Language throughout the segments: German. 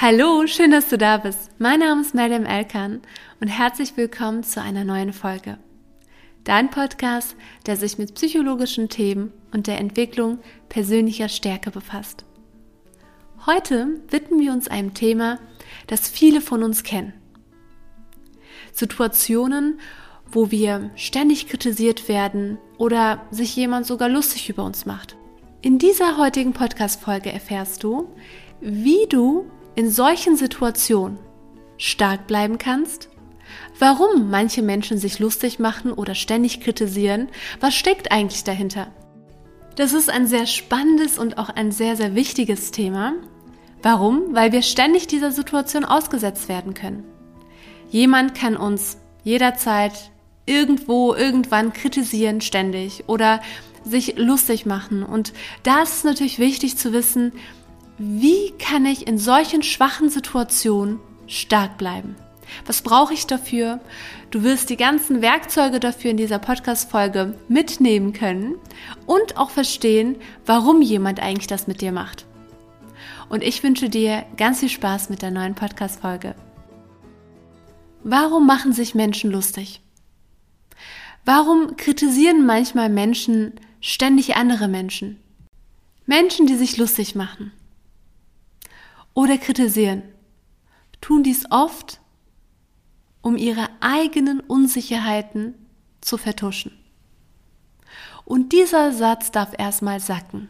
Hallo, schön, dass du da bist. Mein Name ist Madame Elkan und herzlich willkommen zu einer neuen Folge. Dein Podcast, der sich mit psychologischen Themen und der Entwicklung persönlicher Stärke befasst. Heute widmen wir uns einem Thema, das viele von uns kennen. Situationen, wo wir ständig kritisiert werden oder sich jemand sogar lustig über uns macht. In dieser heutigen Podcast-Folge erfährst du, wie du in solchen Situationen stark bleiben kannst, warum manche Menschen sich lustig machen oder ständig kritisieren, was steckt eigentlich dahinter. Das ist ein sehr spannendes und auch ein sehr, sehr wichtiges Thema. Warum? Weil wir ständig dieser Situation ausgesetzt werden können. Jemand kann uns jederzeit irgendwo, irgendwann kritisieren ständig oder sich lustig machen. Und da ist es natürlich wichtig zu wissen, wie kann ich in solchen schwachen Situationen stark bleiben? Was brauche ich dafür? Du wirst die ganzen Werkzeuge dafür in dieser Podcast-Folge mitnehmen können und auch verstehen, warum jemand eigentlich das mit dir macht. Und ich wünsche dir ganz viel Spaß mit der neuen Podcast-Folge. Warum machen sich Menschen lustig? Warum kritisieren manchmal Menschen ständig andere Menschen? Menschen, die sich lustig machen oder kritisieren, tun dies oft, um ihre eigenen Unsicherheiten zu vertuschen. Und dieser Satz darf erstmal sacken.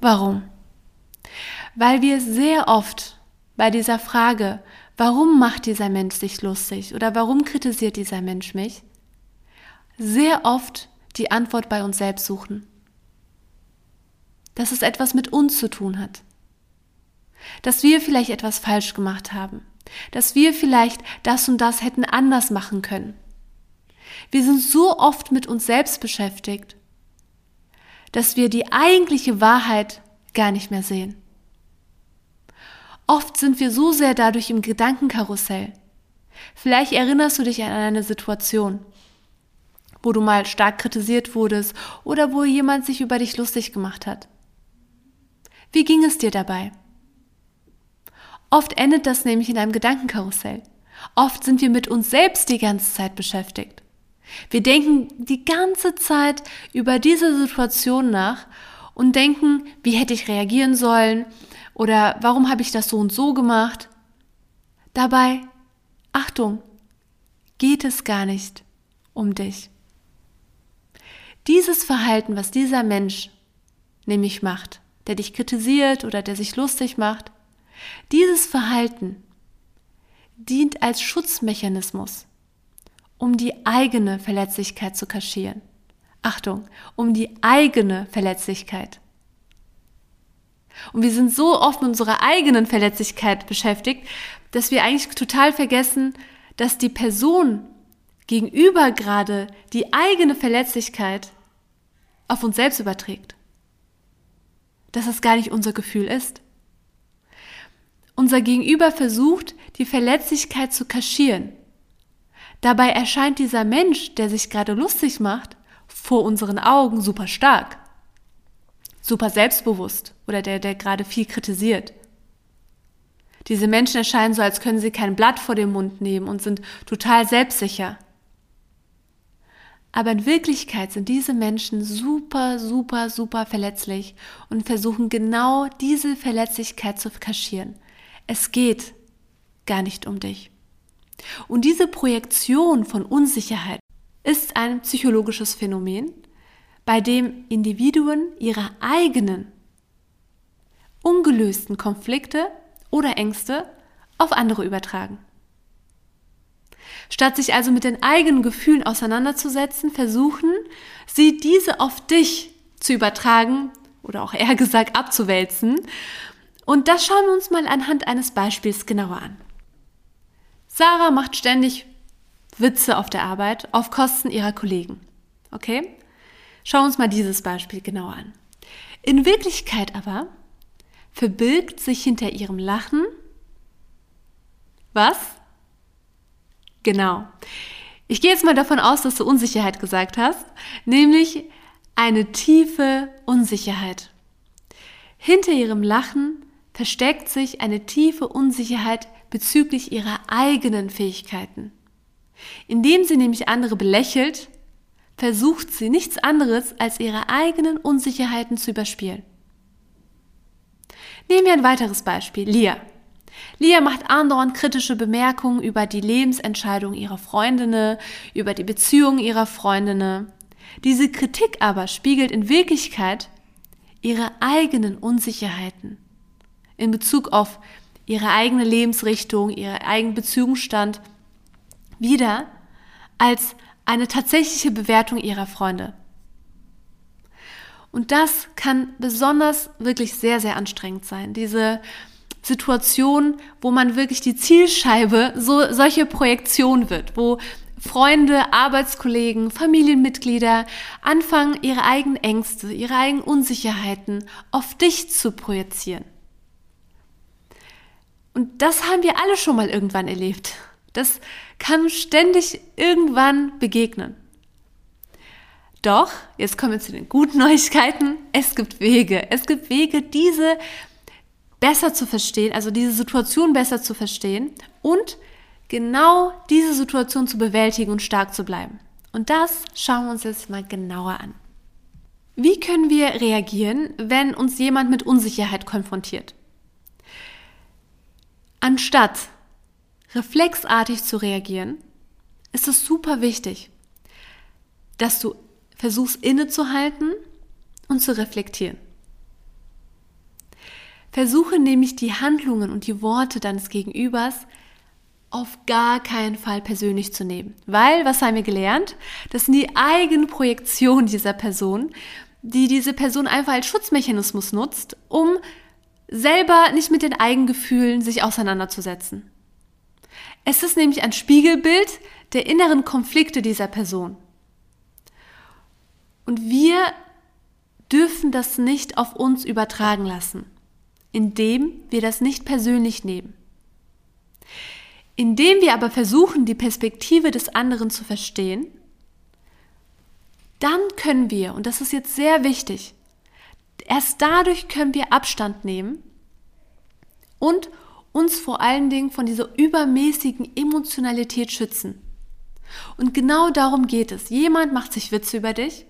Warum? Weil wir sehr oft bei dieser Frage, warum macht dieser Mensch sich lustig oder warum kritisiert dieser Mensch mich, sehr oft die Antwort bei uns selbst suchen. Dass es etwas mit uns zu tun hat dass wir vielleicht etwas falsch gemacht haben, dass wir vielleicht das und das hätten anders machen können. Wir sind so oft mit uns selbst beschäftigt, dass wir die eigentliche Wahrheit gar nicht mehr sehen. Oft sind wir so sehr dadurch im Gedankenkarussell. Vielleicht erinnerst du dich an eine Situation, wo du mal stark kritisiert wurdest oder wo jemand sich über dich lustig gemacht hat. Wie ging es dir dabei? Oft endet das nämlich in einem Gedankenkarussell. Oft sind wir mit uns selbst die ganze Zeit beschäftigt. Wir denken die ganze Zeit über diese Situation nach und denken, wie hätte ich reagieren sollen oder warum habe ich das so und so gemacht. Dabei, Achtung, geht es gar nicht um dich. Dieses Verhalten, was dieser Mensch nämlich macht, der dich kritisiert oder der sich lustig macht, dieses Verhalten dient als Schutzmechanismus, um die eigene Verletzlichkeit zu kaschieren. Achtung, um die eigene Verletzlichkeit. Und wir sind so oft mit unserer eigenen Verletzlichkeit beschäftigt, dass wir eigentlich total vergessen, dass die Person gegenüber gerade die eigene Verletzlichkeit auf uns selbst überträgt. Dass das gar nicht unser Gefühl ist. Unser Gegenüber versucht, die Verletzlichkeit zu kaschieren. Dabei erscheint dieser Mensch, der sich gerade lustig macht, vor unseren Augen super stark, super selbstbewusst oder der, der gerade viel kritisiert. Diese Menschen erscheinen so, als können sie kein Blatt vor den Mund nehmen und sind total selbstsicher. Aber in Wirklichkeit sind diese Menschen super, super, super verletzlich und versuchen genau diese Verletzlichkeit zu kaschieren. Es geht gar nicht um dich. Und diese Projektion von Unsicherheit ist ein psychologisches Phänomen, bei dem Individuen ihre eigenen ungelösten Konflikte oder Ängste auf andere übertragen. Statt sich also mit den eigenen Gefühlen auseinanderzusetzen, versuchen sie diese auf dich zu übertragen oder auch eher gesagt abzuwälzen und das schauen wir uns mal anhand eines Beispiels genauer an. Sarah macht ständig Witze auf der Arbeit auf Kosten ihrer Kollegen. Okay? Schauen wir uns mal dieses Beispiel genauer an. In Wirklichkeit aber verbirgt sich hinter ihrem Lachen was? Genau. Ich gehe jetzt mal davon aus, dass du Unsicherheit gesagt hast, nämlich eine tiefe Unsicherheit. Hinter ihrem Lachen versteckt sich eine tiefe Unsicherheit bezüglich ihrer eigenen Fähigkeiten. Indem sie nämlich andere belächelt, versucht sie nichts anderes, als ihre eigenen Unsicherheiten zu überspielen. Nehmen wir ein weiteres Beispiel, Lia. Lia macht andauernd kritische Bemerkungen über die Lebensentscheidung ihrer Freundinnen, über die Beziehungen ihrer Freundinnen. Diese Kritik aber spiegelt in Wirklichkeit ihre eigenen Unsicherheiten in Bezug auf ihre eigene Lebensrichtung, ihren eigenen Beziehungsstand wieder als eine tatsächliche Bewertung ihrer Freunde. Und das kann besonders wirklich sehr, sehr anstrengend sein. Diese Situation, wo man wirklich die Zielscheibe so solche Projektion wird, wo Freunde, Arbeitskollegen, Familienmitglieder anfangen, ihre eigenen Ängste, ihre eigenen Unsicherheiten auf dich zu projizieren. Und das haben wir alle schon mal irgendwann erlebt. Das kann ständig irgendwann begegnen. Doch, jetzt kommen wir zu den guten Neuigkeiten. Es gibt Wege. Es gibt Wege, diese besser zu verstehen, also diese Situation besser zu verstehen und genau diese Situation zu bewältigen und stark zu bleiben. Und das schauen wir uns jetzt mal genauer an. Wie können wir reagieren, wenn uns jemand mit Unsicherheit konfrontiert? Anstatt reflexartig zu reagieren, ist es super wichtig, dass du versuchst innezuhalten und zu reflektieren. Versuche nämlich die Handlungen und die Worte deines Gegenübers auf gar keinen Fall persönlich zu nehmen. Weil, was haben wir gelernt? Das sind die eigenen Projektionen dieser Person, die diese Person einfach als Schutzmechanismus nutzt, um selber nicht mit den Eigengefühlen sich auseinanderzusetzen. Es ist nämlich ein Spiegelbild der inneren Konflikte dieser Person. Und wir dürfen das nicht auf uns übertragen lassen, indem wir das nicht persönlich nehmen. Indem wir aber versuchen, die Perspektive des anderen zu verstehen, dann können wir, und das ist jetzt sehr wichtig, erst dadurch können wir Abstand nehmen und uns vor allen Dingen von dieser übermäßigen Emotionalität schützen. Und genau darum geht es. Jemand macht sich Witze über dich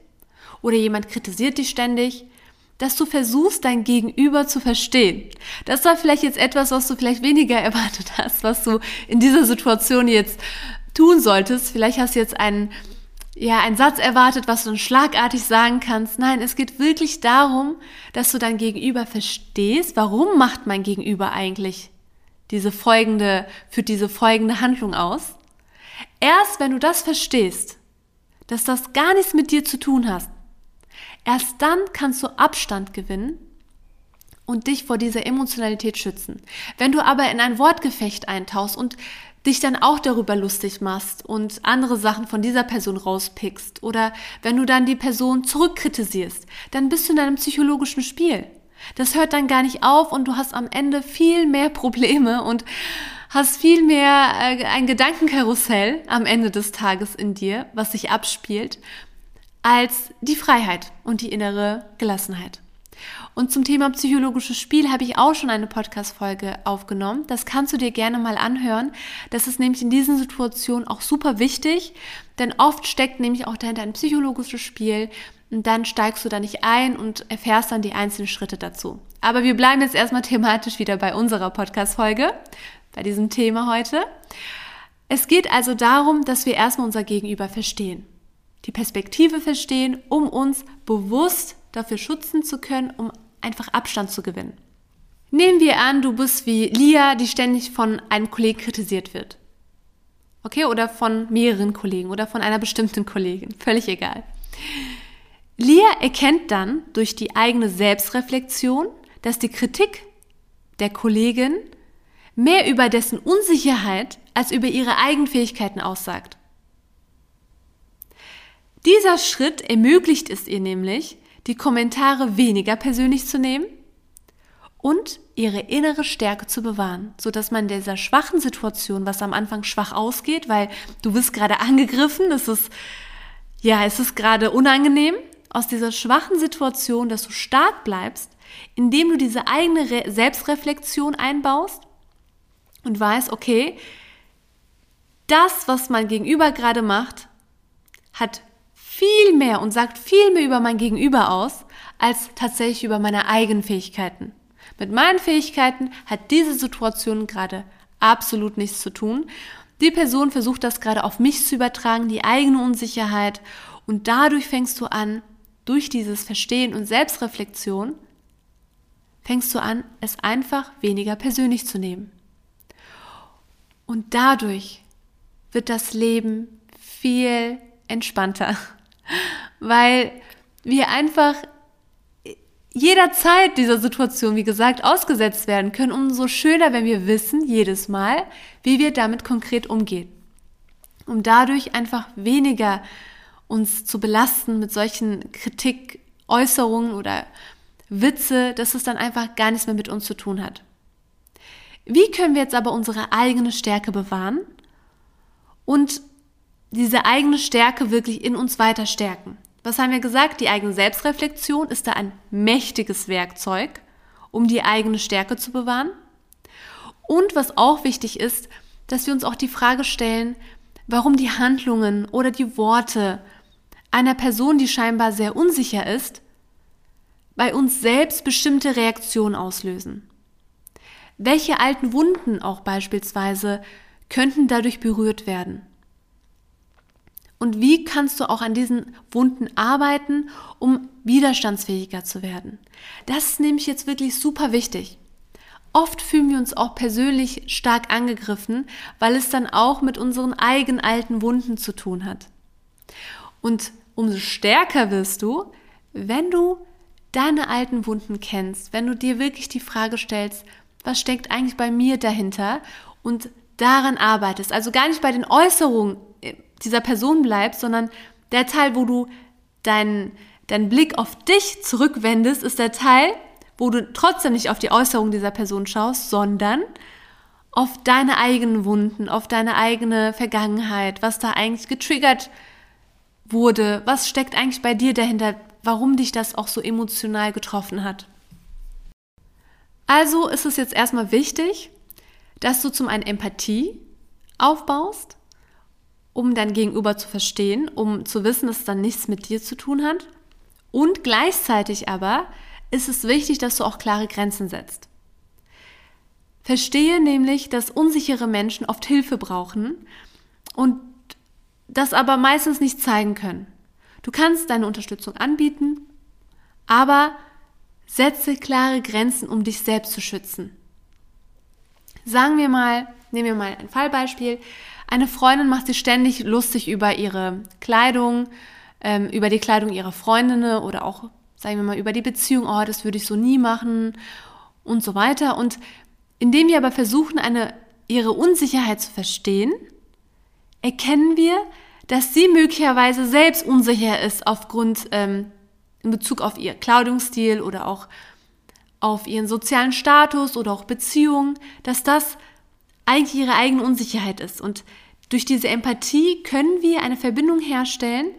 oder jemand kritisiert dich ständig, dass du versuchst, dein Gegenüber zu verstehen. Das war vielleicht jetzt etwas, was du vielleicht weniger erwartet hast, was du in dieser Situation jetzt tun solltest. Vielleicht hast du jetzt einen, ja, einen Satz erwartet, was du dann schlagartig sagen kannst. Nein, es geht wirklich darum, dass du dein Gegenüber verstehst. Warum macht mein Gegenüber eigentlich diese folgende, führt diese folgende Handlung aus. Erst wenn du das verstehst, dass das gar nichts mit dir zu tun hast, erst dann kannst du Abstand gewinnen und dich vor dieser Emotionalität schützen. Wenn du aber in ein Wortgefecht eintauchst und dich dann auch darüber lustig machst und andere Sachen von dieser Person rauspickst oder wenn du dann die Person zurückkritisierst, dann bist du in einem psychologischen Spiel. Das hört dann gar nicht auf und du hast am Ende viel mehr Probleme und hast viel mehr äh, ein Gedankenkarussell am Ende des Tages in dir, was sich abspielt, als die Freiheit und die innere Gelassenheit. Und zum Thema psychologisches Spiel habe ich auch schon eine Podcast-Folge aufgenommen. Das kannst du dir gerne mal anhören. Das ist nämlich in diesen Situationen auch super wichtig, denn oft steckt nämlich auch dahinter ein psychologisches Spiel, und dann steigst du da nicht ein und erfährst dann die einzelnen Schritte dazu. Aber wir bleiben jetzt erstmal thematisch wieder bei unserer Podcast-Folge, bei diesem Thema heute. Es geht also darum, dass wir erstmal unser Gegenüber verstehen. Die Perspektive verstehen, um uns bewusst dafür schützen zu können, um einfach Abstand zu gewinnen. Nehmen wir an, du bist wie Lia, die ständig von einem Kollegen kritisiert wird. Okay, oder von mehreren Kollegen oder von einer bestimmten Kollegin. Völlig egal. Lia erkennt dann durch die eigene Selbstreflexion, dass die Kritik der Kollegin mehr über dessen Unsicherheit als über ihre Eigenfähigkeiten aussagt. Dieser Schritt ermöglicht es ihr nämlich, die Kommentare weniger persönlich zu nehmen und ihre innere Stärke zu bewahren, so dass man dieser schwachen Situation, was am Anfang schwach ausgeht, weil du wirst gerade angegriffen, es ist ja, es ist gerade unangenehm, aus dieser schwachen Situation, dass du stark bleibst, indem du diese eigene Re Selbstreflexion einbaust und weißt, okay, das, was mein Gegenüber gerade macht, hat viel mehr und sagt viel mehr über mein Gegenüber aus, als tatsächlich über meine eigenen Fähigkeiten. Mit meinen Fähigkeiten hat diese Situation gerade absolut nichts zu tun. Die Person versucht das gerade auf mich zu übertragen, die eigene Unsicherheit. Und dadurch fängst du an, durch dieses Verstehen und Selbstreflexion, fängst du an, es einfach weniger persönlich zu nehmen. Und dadurch wird das Leben viel entspannter, weil wir einfach jederzeit dieser Situation, wie gesagt, ausgesetzt werden können. Umso schöner, wenn wir wissen, jedes Mal, wie wir damit konkret umgehen. Um dadurch einfach weniger uns zu belasten mit solchen Kritikäußerungen oder Witze, dass es dann einfach gar nichts mehr mit uns zu tun hat. Wie können wir jetzt aber unsere eigene Stärke bewahren und diese eigene Stärke wirklich in uns weiter stärken? Was haben wir gesagt? Die eigene Selbstreflexion ist da ein mächtiges Werkzeug, um die eigene Stärke zu bewahren. Und was auch wichtig ist, dass wir uns auch die Frage stellen, warum die Handlungen oder die Worte einer Person, die scheinbar sehr unsicher ist, bei uns selbst bestimmte Reaktionen auslösen. Welche alten Wunden auch beispielsweise könnten dadurch berührt werden? Und wie kannst du auch an diesen Wunden arbeiten, um widerstandsfähiger zu werden? Das ist nämlich jetzt wirklich super wichtig. Oft fühlen wir uns auch persönlich stark angegriffen, weil es dann auch mit unseren eigenen alten Wunden zu tun hat. Und umso stärker wirst du, wenn du deine alten Wunden kennst, wenn du dir wirklich die Frage stellst, was steckt eigentlich bei mir dahinter und daran arbeitest. Also gar nicht bei den Äußerungen dieser Person bleibst, sondern der Teil, wo du deinen dein Blick auf dich zurückwendest, ist der Teil, wo du trotzdem nicht auf die Äußerung dieser Person schaust, sondern auf deine eigenen Wunden, auf deine eigene Vergangenheit, was da eigentlich getriggert wurde, was steckt eigentlich bei dir dahinter, warum dich das auch so emotional getroffen hat. Also ist es jetzt erstmal wichtig, dass du zum einen Empathie aufbaust, um dein Gegenüber zu verstehen, um zu wissen, dass es dann nichts mit dir zu tun hat. Und gleichzeitig aber ist es wichtig, dass du auch klare Grenzen setzt. Verstehe nämlich, dass unsichere Menschen oft Hilfe brauchen und das aber meistens nicht zeigen können. Du kannst deine Unterstützung anbieten, aber setze klare Grenzen, um dich selbst zu schützen. Sagen wir mal, nehmen wir mal ein Fallbeispiel. Eine Freundin macht sich ständig lustig über ihre Kleidung, ähm, über die Kleidung ihrer Freundinnen oder auch, sagen wir mal, über die Beziehung, oh, das würde ich so nie machen und so weiter. Und indem wir aber versuchen, eine, ihre Unsicherheit zu verstehen, erkennen wir, dass sie möglicherweise selbst unsicher ist aufgrund, ähm, in Bezug auf ihr Kleidungsstil oder auch auf ihren sozialen Status oder auch Beziehungen, dass das eigentlich ihre eigene Unsicherheit ist. Und durch diese Empathie können wir eine Verbindung herstellen,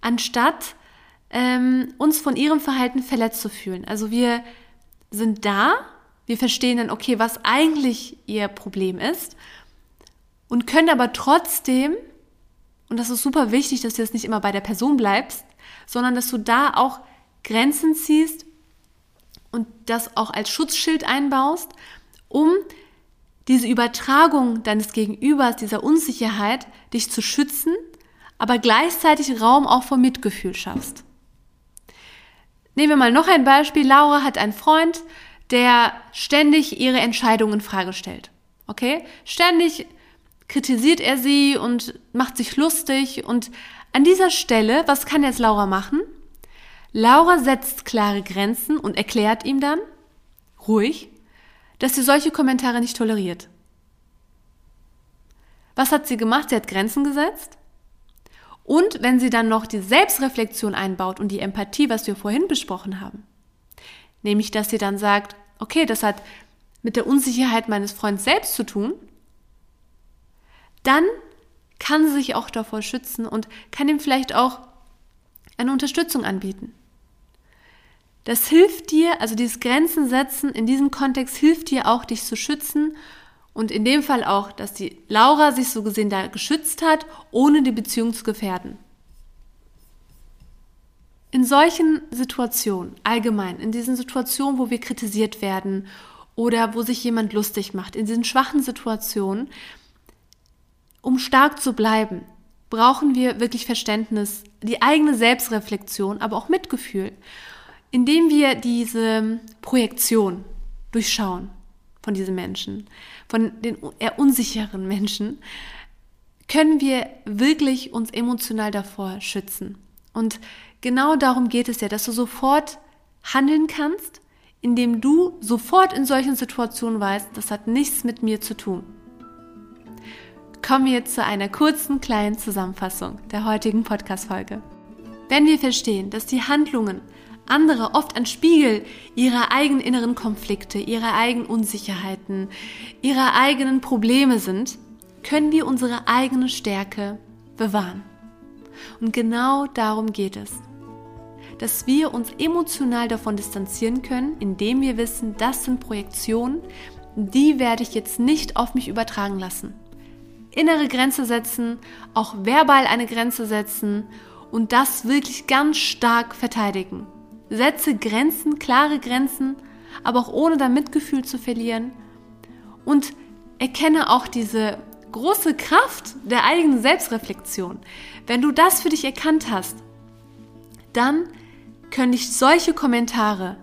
anstatt ähm, uns von ihrem Verhalten verletzt zu fühlen. Also wir sind da, wir verstehen dann, okay, was eigentlich ihr Problem ist und können aber trotzdem, und das ist super wichtig, dass du jetzt nicht immer bei der Person bleibst, sondern dass du da auch Grenzen ziehst und das auch als Schutzschild einbaust, um diese Übertragung deines Gegenübers, dieser Unsicherheit, dich zu schützen, aber gleichzeitig Raum auch vor Mitgefühl schaffst. Nehmen wir mal noch ein Beispiel. Laura hat einen Freund, der ständig ihre Entscheidungen in Frage stellt. Okay? Ständig kritisiert er sie und macht sich lustig und an dieser Stelle, was kann jetzt Laura machen? Laura setzt klare Grenzen und erklärt ihm dann, ruhig, dass sie solche Kommentare nicht toleriert. Was hat sie gemacht? Sie hat Grenzen gesetzt. Und wenn sie dann noch die Selbstreflexion einbaut und die Empathie, was wir vorhin besprochen haben, nämlich dass sie dann sagt, okay, das hat mit der Unsicherheit meines Freundes selbst zu tun, dann kann sie sich auch davor schützen und kann ihm vielleicht auch eine Unterstützung anbieten. Das hilft dir, also dieses Grenzen setzen in diesem Kontext hilft dir auch, dich zu schützen und in dem Fall auch, dass die Laura sich so gesehen da geschützt hat, ohne die Beziehung zu gefährden. In solchen Situationen, allgemein, in diesen Situationen, wo wir kritisiert werden oder wo sich jemand lustig macht, in diesen schwachen Situationen, um stark zu bleiben, brauchen wir wirklich Verständnis, die eigene Selbstreflexion, aber auch Mitgefühl, indem wir diese Projektion durchschauen von diesen Menschen, von den eher unsicheren Menschen, können wir wirklich uns emotional davor schützen. Und genau darum geht es ja, dass du sofort handeln kannst, indem du sofort in solchen Situationen weißt, das hat nichts mit mir zu tun. Kommen wir zu einer kurzen kleinen Zusammenfassung der heutigen Podcast-Folge. Wenn wir verstehen, dass die Handlungen anderer oft ein Spiegel ihrer eigenen inneren Konflikte, ihrer eigenen Unsicherheiten, ihrer eigenen Probleme sind, können wir unsere eigene Stärke bewahren. Und genau darum geht es. Dass wir uns emotional davon distanzieren können, indem wir wissen, das sind Projektionen, die werde ich jetzt nicht auf mich übertragen lassen. Innere Grenze setzen, auch verbal eine Grenze setzen und das wirklich ganz stark verteidigen. Setze Grenzen, klare Grenzen, aber auch ohne da Mitgefühl zu verlieren und erkenne auch diese große Kraft der eigenen Selbstreflexion. Wenn du das für dich erkannt hast, dann können dich solche Kommentare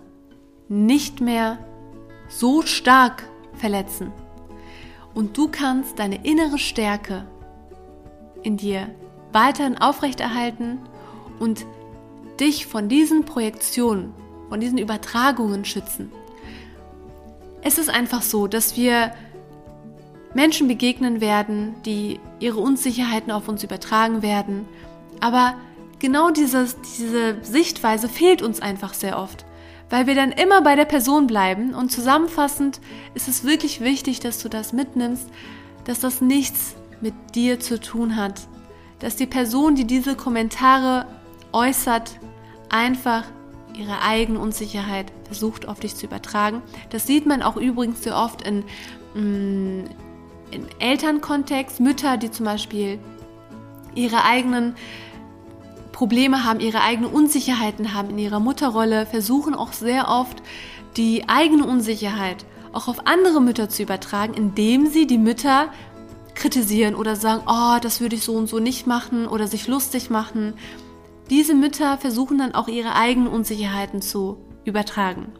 nicht mehr so stark verletzen. Und du kannst deine innere Stärke in dir weiterhin aufrechterhalten und dich von diesen Projektionen, von diesen Übertragungen schützen. Es ist einfach so, dass wir Menschen begegnen werden, die ihre Unsicherheiten auf uns übertragen werden. Aber genau dieses, diese Sichtweise fehlt uns einfach sehr oft, weil wir dann immer bei der Person bleiben. Und zusammenfassend ist es wirklich wichtig, dass du das mitnimmst, dass das nichts mit dir zu tun hat, dass die Person, die diese Kommentare äußert, einfach ihre eigene Unsicherheit versucht auf dich zu übertragen. Das sieht man auch übrigens sehr oft in, mm, im Elternkontext, Mütter, die zum Beispiel ihre eigenen Probleme haben, ihre eigenen Unsicherheiten haben in ihrer Mutterrolle, versuchen auch sehr oft die eigene Unsicherheit auch auf andere Mütter zu übertragen, indem sie die Mütter kritisieren oder sagen, oh, das würde ich so und so nicht machen oder sich lustig machen. Diese Mütter versuchen dann auch ihre eigenen Unsicherheiten zu übertragen.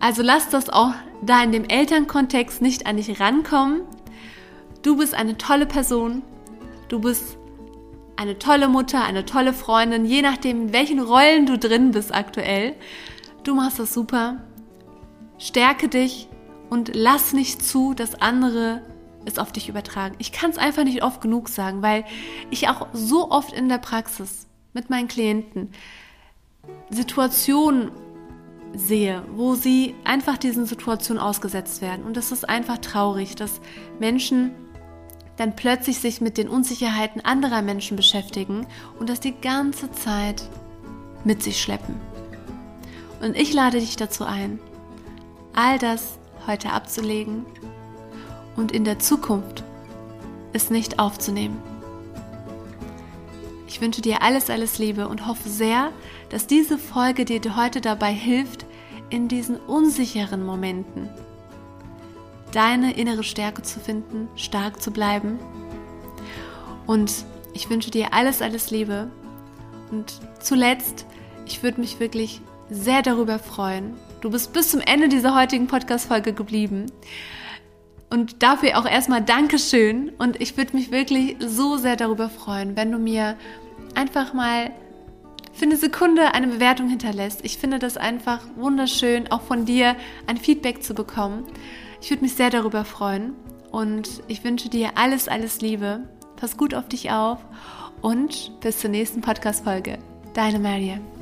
Also lass das auch da in dem Elternkontext nicht an dich rankommen. Du bist eine tolle Person. Du bist eine tolle Mutter, eine tolle Freundin, je nachdem, in welchen Rollen du drin bist aktuell. Du machst das super. Stärke dich und lass nicht zu, dass andere es auf dich übertragen. Ich kann es einfach nicht oft genug sagen, weil ich auch so oft in der Praxis mit meinen Klienten Situationen sehe, wo sie einfach diesen Situationen ausgesetzt werden. Und das ist einfach traurig, dass Menschen dann plötzlich sich mit den Unsicherheiten anderer Menschen beschäftigen und das die ganze Zeit mit sich schleppen. Und ich lade dich dazu ein, all das heute abzulegen und in der Zukunft es nicht aufzunehmen. Ich wünsche dir alles, alles Liebe und hoffe sehr, dass diese Folge dir heute dabei hilft, in diesen unsicheren Momenten deine innere Stärke zu finden, stark zu bleiben. Und ich wünsche dir alles, alles Liebe. Und zuletzt, ich würde mich wirklich sehr darüber freuen. Du bist bis zum Ende dieser heutigen Podcast-Folge geblieben. Und dafür auch erstmal Dankeschön. Und ich würde mich wirklich so sehr darüber freuen, wenn du mir einfach mal für eine Sekunde eine Bewertung hinterlässt. Ich finde das einfach wunderschön, auch von dir ein Feedback zu bekommen. Ich würde mich sehr darüber freuen und ich wünsche dir alles, alles Liebe. Pass gut auf dich auf und bis zur nächsten Podcast-Folge. Deine Mariam.